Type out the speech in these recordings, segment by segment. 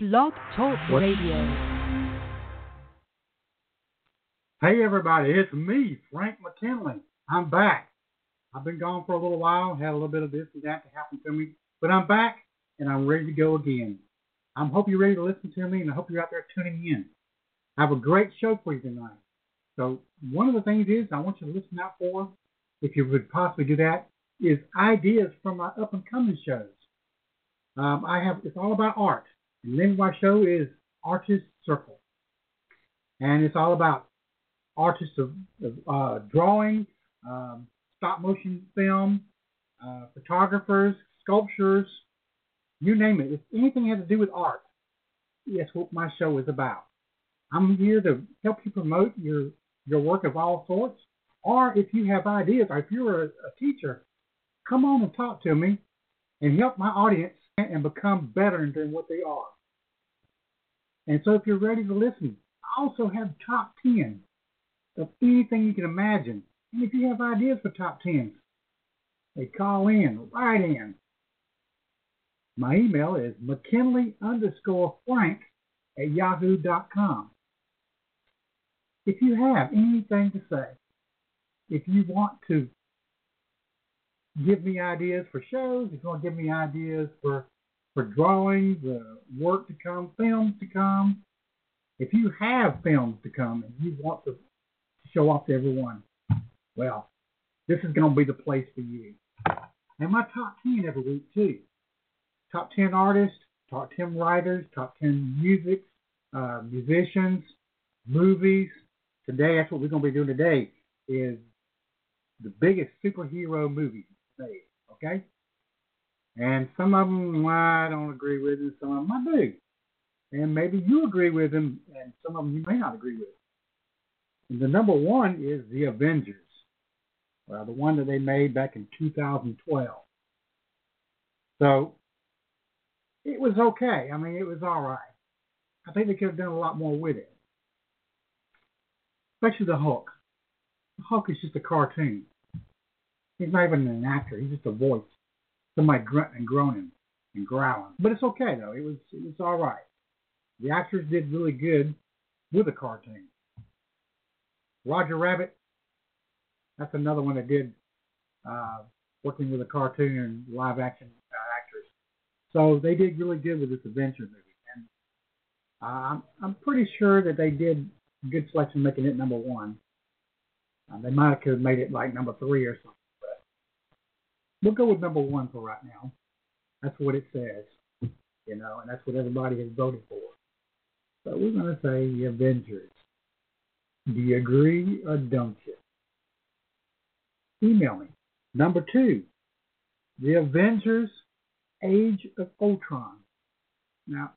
Blog Talk Radio. Hey everybody, it's me, Frank McKinley. I'm back. I've been gone for a little while, had a little bit of this and that to happen to me, but I'm back and I'm ready to go again. I hope you're ready to listen to me and I hope you're out there tuning in. I have a great show for you tonight. So one of the things is I want you to listen out for, if you would possibly do that, is ideas from my up and coming shows. Um, I have it's all about art. And the name of my show is Artist Circle. And it's all about artists of, uh, drawing, um, stop motion film, uh, photographers, sculptures, you name it. If anything has to do with art, that's what my show is about. I'm here to help you promote your, your work of all sorts. Or if you have ideas, or if you're a, a teacher, come on and talk to me and help my audience and become better than what they are. And so if you're ready to listen, I also have top 10 of anything you can imagine. And if you have ideas for top 10s, they call in, write in. My email is McKinley underscore Frank at yahoo.com. If you have anything to say, if you want to give me ideas for shows, if you want to give me ideas for for drawings, work to come, films to come. If you have films to come and you want to show off to everyone, well, this is going to be the place for you. And my top 10 every week, too. Top 10 artists, top 10 writers, top 10 music, uh, musicians, movies. Today, that's what we're going to be doing today, is the biggest superhero movie made, okay? And some of them I don't agree with, and some of them I do. And maybe you agree with them, and some of them you may not agree with. And the number one is The Avengers. Well, the one that they made back in 2012. So it was okay. I mean, it was all right. I think they could have done a lot more with it. Especially the Hulk. The Hulk is just a cartoon. He's not even an actor. He's just a voice somebody grunt and groaning and growling. But it's okay though. It was it was all right. The actors did really good with a cartoon. Roger Rabbit, that's another one that did uh, working with a cartoon and live action uh, actors. So they did really good with this adventure movie, and uh, I'm I'm pretty sure that they did good selection making it number one. Uh, they might have made it like number three or something. We'll go with number one for right now. That's what it says, you know, and that's what everybody has voted for. So we're going to say the Avengers. Do you agree or don't you? Email me. Number two, The Avengers Age of Ultron. Now,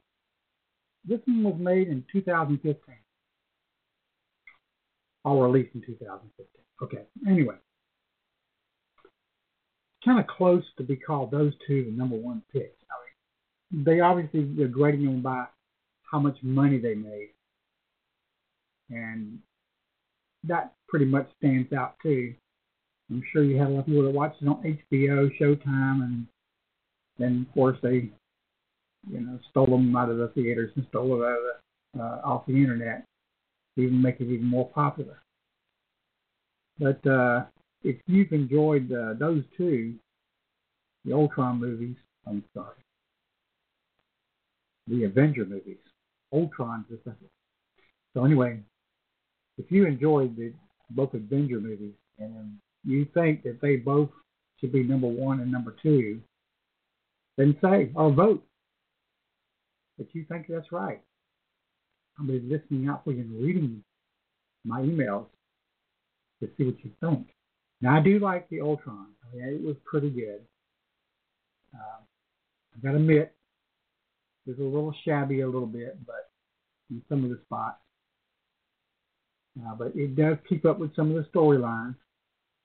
this one was made in 2015. Or released in 2015. Okay, anyway kind of close to be called those two the number one picks. I mean, they obviously are grading them by how much money they made, and that pretty much stands out too. I'm sure you have a lot of people that watch it on HBO, Showtime, and then of course they, you know, stole them out of the theaters and stole it out of the, uh, off the internet, to even make it even more popular. But uh, if you've enjoyed uh, those two, the Ultron movies, I'm sorry, the Avenger movies, Ultron's the second. So anyway, if you enjoyed the both Avenger movies and you think that they both should be number one and number two, then say or vote that you think that's right. Be listening out for you and reading my emails to see what you think. Now I do like the Ultron. It was pretty good. Uh, I gotta admit, it's a little shabby a little bit, but in some of the spots. Uh, but it does keep up with some of the storylines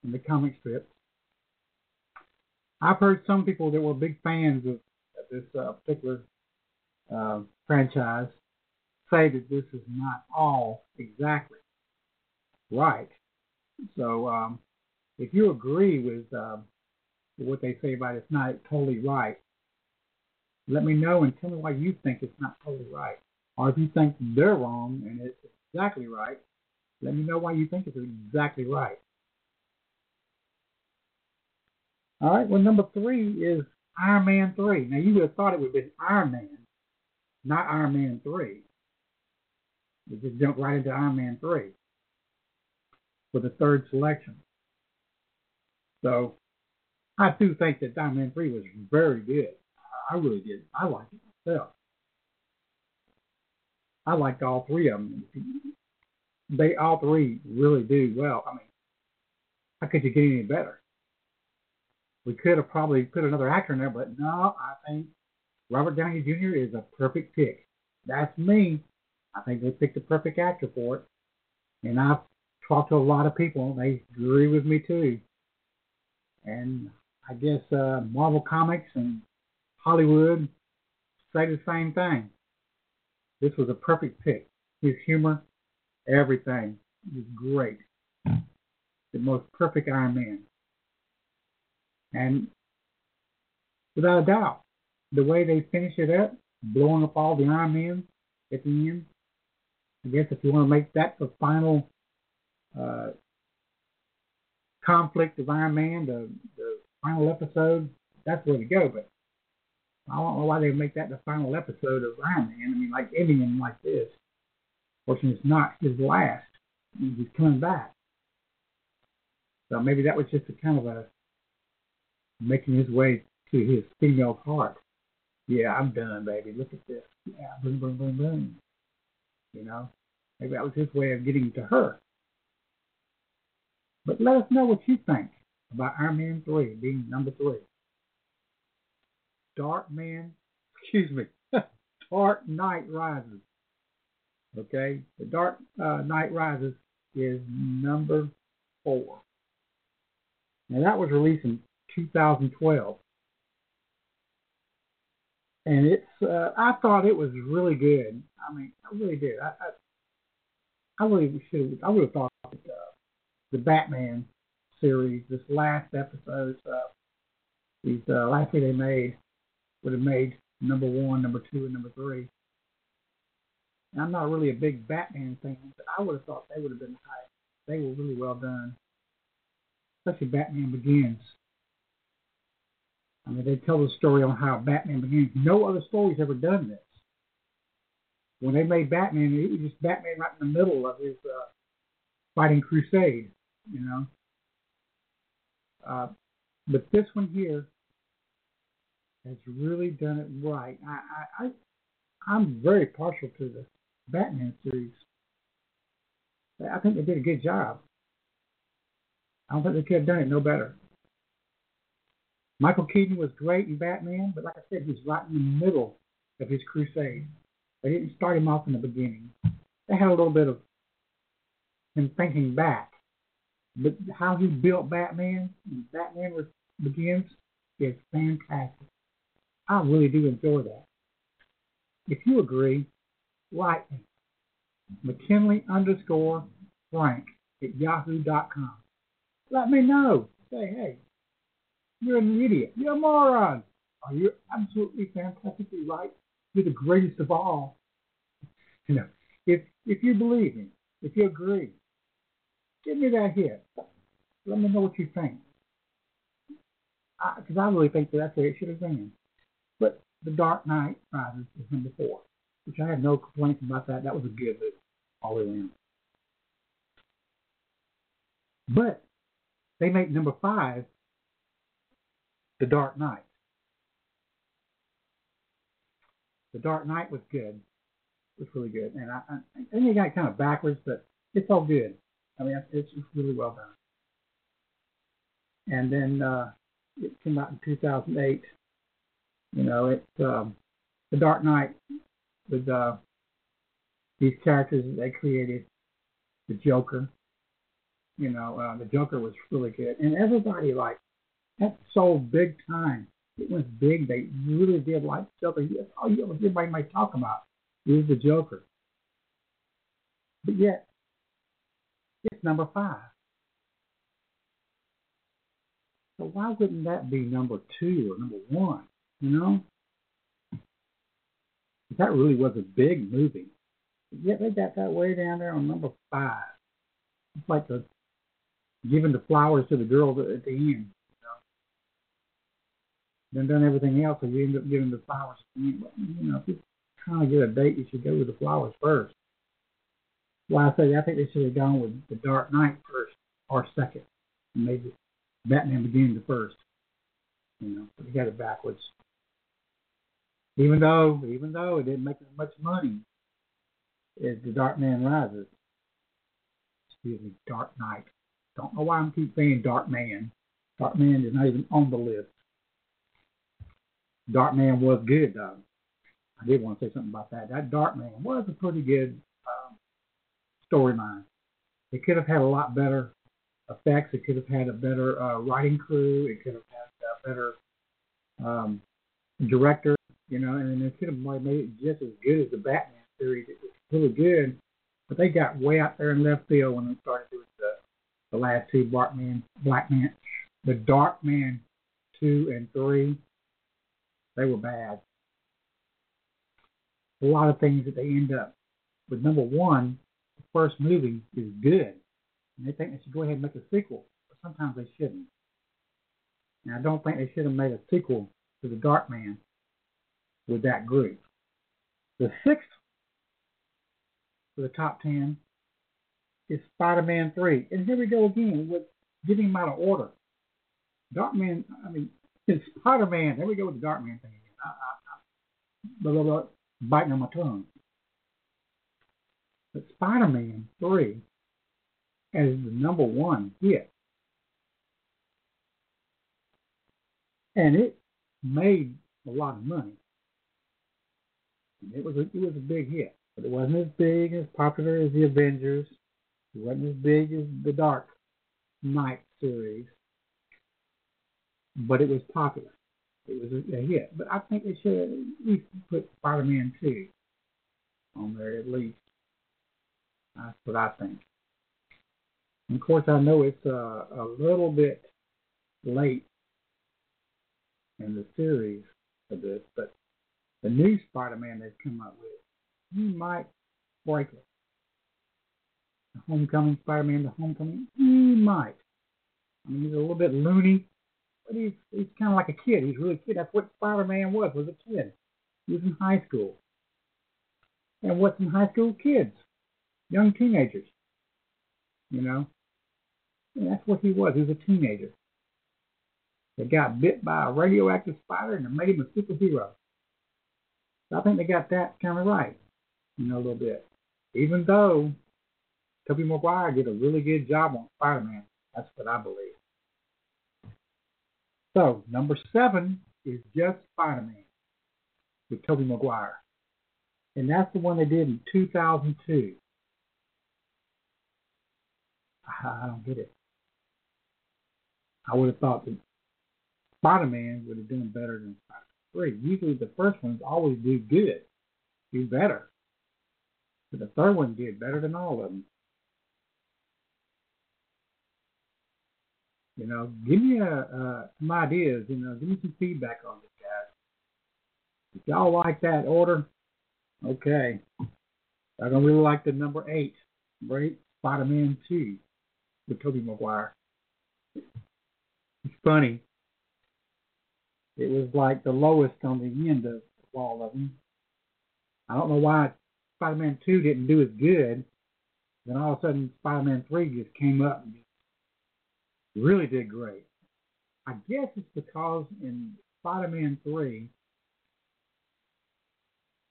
in the comic strips. I've heard some people that were big fans of, of this uh, particular uh, franchise say that this is not all exactly right. So um, if you agree with um, what they say about it's not totally right, Let me know and tell me why you think it's not totally right. Or if you think they're wrong and it's exactly right, let me know why you think it's exactly right. All right, well, number three is Iron Man 3. Now, you would have thought it would be Iron Man, not Iron Man 3. We just jumped right into Iron Man 3 for the third selection. So, I do think that Man 3 was very good. I really did. I liked it myself. I liked all three of them. They all three really do well. I mean, how could you get any better? We could have probably put another actor in there, but no, I think Robert Downey Jr. is a perfect pick. That's me. I think they picked the perfect actor for it. And I've talked to a lot of people, and they agree with me too. And I guess uh, Marvel Comics and Hollywood say the same thing. This was a perfect pick. His humor, everything was great. The most perfect Iron Man. And without a doubt, the way they finish it up, blowing up all the Iron Men at the end, I guess if you want to make that the final uh, conflict of Iron Man, the, the final episode, that's where to go. But I don't know why they make that the final episode of Iron Man. I mean, like ending him like this. Fortunately, it's not his last. He's coming back. So maybe that was just a kind of a making his way to his female heart. Yeah, I'm done, baby. Look at this. Yeah, boom, boom, boom, boom. You know, maybe that was his way of getting to her. But let us know what you think about Iron Man 3 being number 3. Dark Man, excuse me, Dark Knight Rises. Okay, The Dark uh, Knight Rises is number 4. Now that was released in 2012. And it's, uh, I thought it was really good. I mean, I really did. I, I, I really should, I would have thought that, uh, the Batman series, this last episode, uh, these uh, last they made, would have made number one, number two, and number three. And I'm not really a big Batman fan, but I would have thought they would have been high. They were really well done, especially Batman Begins. I mean, they tell the story on how Batman begins. No other story's ever done this. When they made Batman, it was just Batman right in the middle of his uh, fighting crusade, you know. Uh, but this one here has really done it right. I, I, I I'm very partial to the Batman series. I think they did a good job. I don't think they could have done it no better. Michael Keaton was great in Batman, but like I said, he's right in the middle of his crusade. They didn't start him off in the beginning. They had a little bit of him thinking back. But how he built Batman, Batman was, begins, is fantastic. I really do enjoy that. If you agree, write me. McKinley underscore Frank at yahoo.com. Let me know. Say, hey, you're an idiot. You're a moron. Are you absolutely fantastically right? You're the greatest of all. You know, if if you believe me, if you agree, give me that hit. Let me know what you think. Because I, I, really think that that's where it should have been. But The Dark Knight Rises is number four, which I have no complaints about that. That was a good movie all the way around. But they make number five The Dark Knight. The Dark Knight was good. It was really good. And I, I, I think they got kind of backwards, but it's all good. I mean, it's, really well done. And then uh, it came out in 2008. You know, it's um, The Dark Knight with uh, these characters that they created. The Joker. You know, uh, the Joker was really good, and everybody like that sold big time. It went big. They really did like Joker. That's you, everybody might talk about is the Joker. But yet, it's number five. So why wouldn't that be number two or number one? You know? That really was a big movie. Yet they got that way down there on number five. It's like the giving the flowers to the girl at the end. You know? Then done everything else, so you end up giving the flowers at the end. You know, if you're trying to get a date, you should go with the flowers first. Why I say I think they should have gone with the Dark Knight first or second, maybe Batman Begins the first. You know, but they got it backwards. Even though, even though it didn't make as much money as The Dark Man Rises. Excuse me, Dark Knight. Don't know why I'm keep saying Dark Man. Dark Man is not even on the list. Dark Man was good though. I did want to say something about that. That Dark Man was a pretty good storyline. It could have had a lot better effects. It could have had a better uh, writing crew. It could have had a better um, director, you know, and it could have made it just as good as the Batman series. It was really good, but they got way out there in left field when they started doing the the last two Blackman, Black Man, the Dark Man two and three. They were bad. A lot of things that they end up with. Number one, first movie is good, and they think they should go ahead and make a sequel, but sometimes they shouldn't. And I don't think they should have made a sequel to The Dark Man with that group. The sixth for the top 10 is Spider Man 3. And here we go again with getting them out of order. Dark Man, I mean, it's Spider Man. There we go with the Dark Man thing again. I, I, I, blah, blah, blah, biting on my tongue. But Spider Man 3 as the number one hit. And it made a lot of money. It was a, it was a big hit, but it wasn't as big as popular as the Avengers. It wasn't as big as the Dark Knight series, but it was popular. It was a, a hit. But I think they should at least put Spider-Man 2 on there at least. That's what I think. And of course, I know it's uh, a little bit late in the series of this, but the new Spider-Man they've come up with, he might break it. The Homecoming Spider-Man, the Homecoming, he might. I mean, he's a little bit loony, but he's he's kind of like a kid. He's really a kid. That's what Spider-Man was, was a kid. He was in high school. And what's in high school? Kids, young teenagers. You know, and that's what he was. He was a teenager that got bit by a radioactive spider and it made him a superhero. So I think they got that kind of right, you know, a little bit. Even though Tobey Maguire did a really good job on Spider-Man, that's what I believe. So number seven is just Spider-Man with Tobey Maguire, and that's the one they did in 2002. I don't get it. I would have thought that Spider-Man would have done better than Spider-Man 3. Usually the first ones always do good, do better. But the third one did better than all of them. You know, give me a, some ideas. You know, give me some feedback on this, guys. If y'all like that order, okay. I don't really like the number eight, right? Spider-Man 2 with Tobey Maguire. It's funny. It was like the lowest on the end of all of them. I don't know why Spider-Man 2 didn't do as good. Then all of a sudden, Spider-Man 3 just came up and really did great. I guess it's because in Spider-Man 3,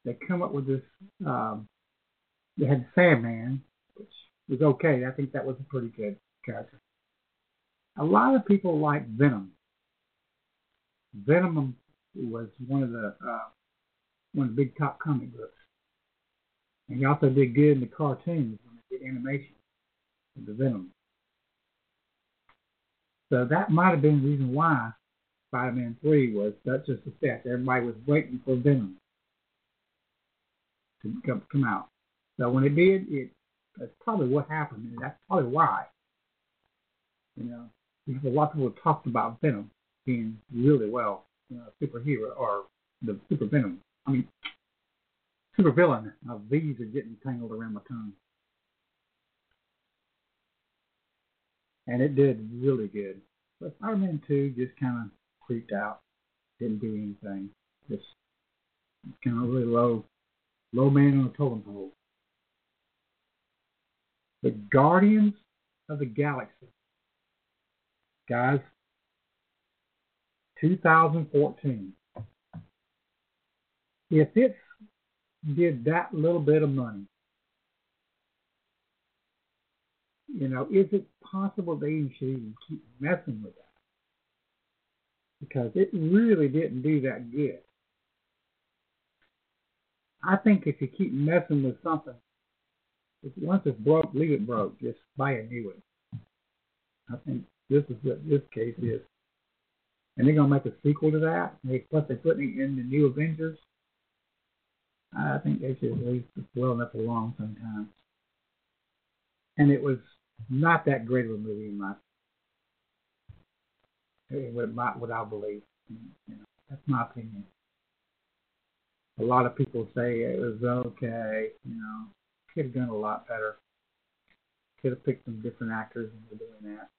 they come up with this. Um, they had Sandman, which was okay. I think that was pretty good character. A lot of people like Venom. Venom was one of the uh, one of the big top comic books, and he also did good in the cartoons when they did animation of the Venom. So that might have been the reason why Spider-Man 3 was such a success. Everybody was waiting for Venom to come, come out. So when it did, it that's probably what happened, and that's probably why. You know, because a lot of people talked about Venom being really well, you know, superhero or the super Venom. I mean, supervillain. My V's are getting tangled around my tongue. And it did really good. But Spider-Man 2 just kind of creeped out. Didn't do anything. Just kind of really low, low man on the totem pole. The Guardians of the Galaxy. Guys, 2014. If it did that little bit of money, you know, is it possible they should even keep messing with that? Because it really didn't do that good. I think if you keep messing with something, once it's broke, leave it broke. Just buy a new one. I think this is what this case is. And they're gonna make a sequel to that. They plus they're putting it in the new Avengers. I think they should leave well enough alone sometimes. And it was not that great of a movie in my what, my, what I believe. You know, that's my opinion. A lot of people say it was okay. You know, could have done a lot better. Could have picked some different actors into doing that.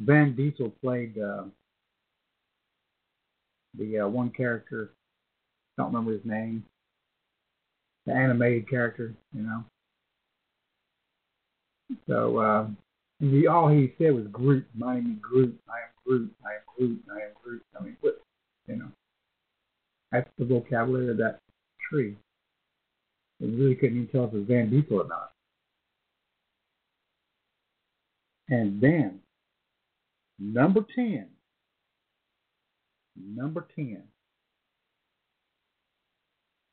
Van Diesel played uh, the uh, one character. I don't remember his name. The animated character, you know. So uh, he, all he said was Groot. My name is Groot. I am Groot. I am Groot. I am Groot. I mean, what, you know. That's the vocabulary of that tree. And really couldn't even tell if it was Van Diesel or not. And then, number 10. Number 10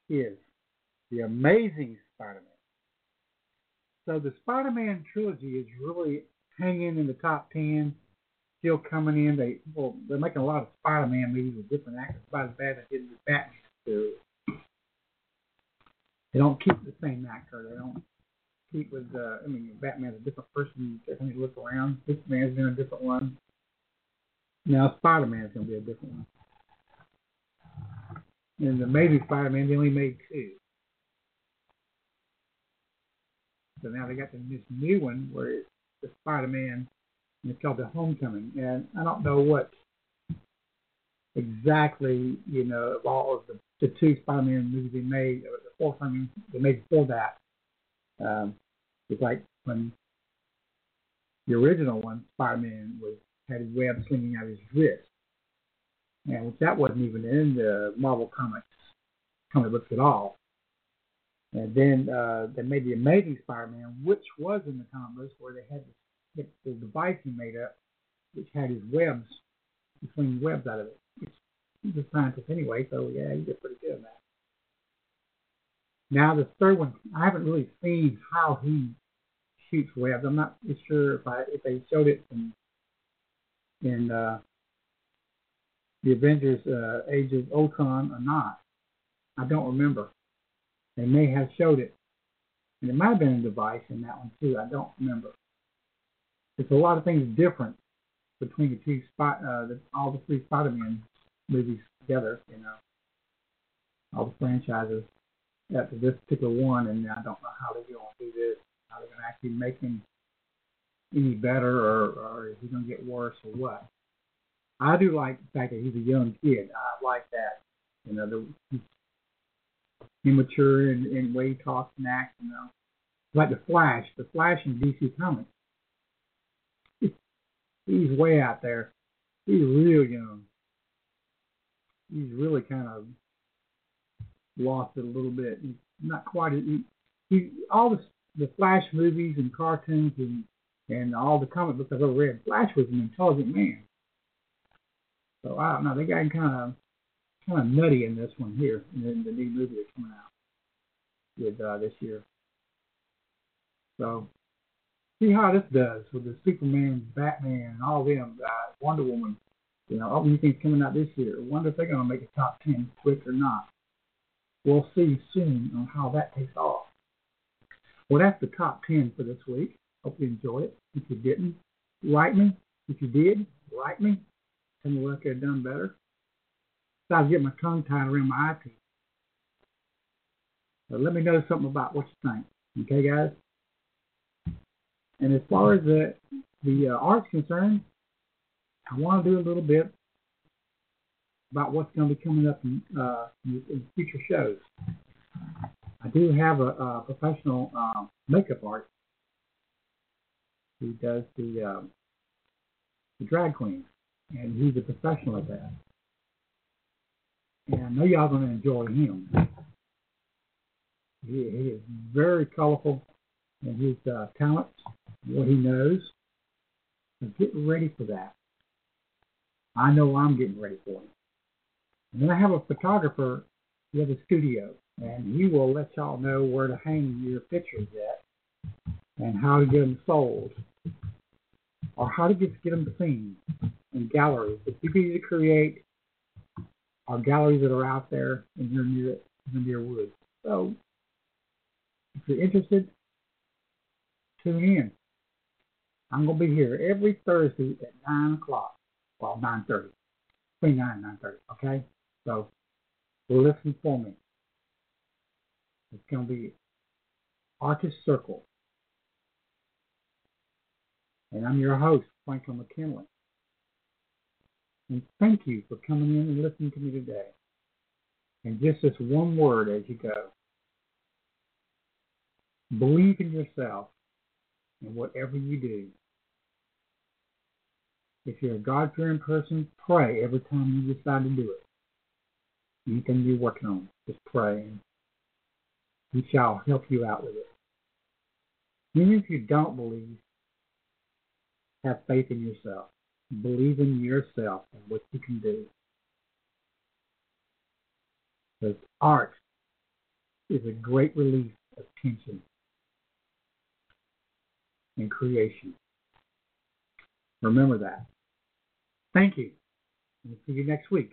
is The Amazing Spider Man. So the Spider Man trilogy is really hanging in the top 10, still coming in. They, well, they're making a lot of Spider Man movies with different actors, they did Batman. So they don't keep the same actor. They don't keep with. Uh, I mean, Batman's a different person. Every time you look around, this man's in a different one. Now Spider Man's gonna be a different one. And the Amazing Spider Man, they only made two. So now they got this new one where it's the Spider Man, and it's called the Homecoming. And I don't know what exactly, you know, of all of the, the two Spider Man movies they made, or the four I mean, they made before that. Um, it's like when the original one, Spider Man, was had his web slinging out of his wrist. And that wasn't even in the Marvel comics comic books at all. And then uh, they made the Amazing Spider-Man, which was in the comic books, where they had this, the device he made up, which had his webs, between webs out of it. He's a scientist anyway, so yeah, he did pretty good on that. Now the third one, I haven't really seen how he shoots webs. I'm not sure if I if they showed it in in uh, the Avengers uh, Age of Ultron or not. I don't remember. They may have showed it. And it might have been a device in that one too. I don't remember. There's a lot of things different between the two spot, uh, the, all the three Spider-Man movies together. You know, all the franchises after this particular one, and I don't know how they're going to do this. How they're going to actually make him any better, or, or is he going to get worse, or what? I do like the fact that he's a young kid. I like that. You know, the, he's immature in, in way he talks and acts, you know. Like the Flash, the Flash in DC Comics. He's way out there. He's real young. He's really kind of lost it a little bit. He's not quite. He, he all the the Flash movies and cartoons and and all the comic books I've ever read. Flash was an intelligent man. So I don't know. They got kind of kind of nutty in this one here, in the, the new movie that's coming out with uh, this year. So see how this does with the Superman, Batman, and all them, uh, Wonder Woman. You know, all these things coming out this year. I wonder if they're going to make a top ten quick or not. We'll see soon on how that takes off. Well, that's the top ten for this week. Hope you enjoyed it. If you didn't, write me. If you did, write me. Tell me what I could have done better. So I get my tongue tied around my. But let me know something about what you think. Okay, guys? And as far as the, the uh, art's concerned, I want to do a little bit about what's going to be coming up in, uh, in future shows. I do have a, a professional uh, makeup artist who does the, um, the drag queen, and he's a professional at that. And I know y'all are going to enjoy him. He, he is very colorful in his uh, talents, what he knows. So get ready for that. I know I'm getting ready for it. And then I have a photographer. He has a studio, and he will let y'all know where to hang your pictures at, and how to get them sold, or how to get get them seen in galleries. It's easy to create are galleries that are out there in your near near woods. So if you're interested, tune in. I'm gonna be here every Thursday at nine o'clock. Well, nine thirty. Between nine and nine thirty, okay? So listen for me. It's gonna be Artist Circle. And I'm your host, Franklin McKinley. And thank you for coming in and listening to me today. And just this one word as you go. Believe in yourself and whatever you do. If you're a God fearing person, pray every time you decide to do it. Anything you're working on, just pray and He shall help you out with it. Even if you don't believe, have faith in yourself. Believe in yourself and what you can do. Because art is a great release of tension and creation. Remember that. Thank you. And see you next week.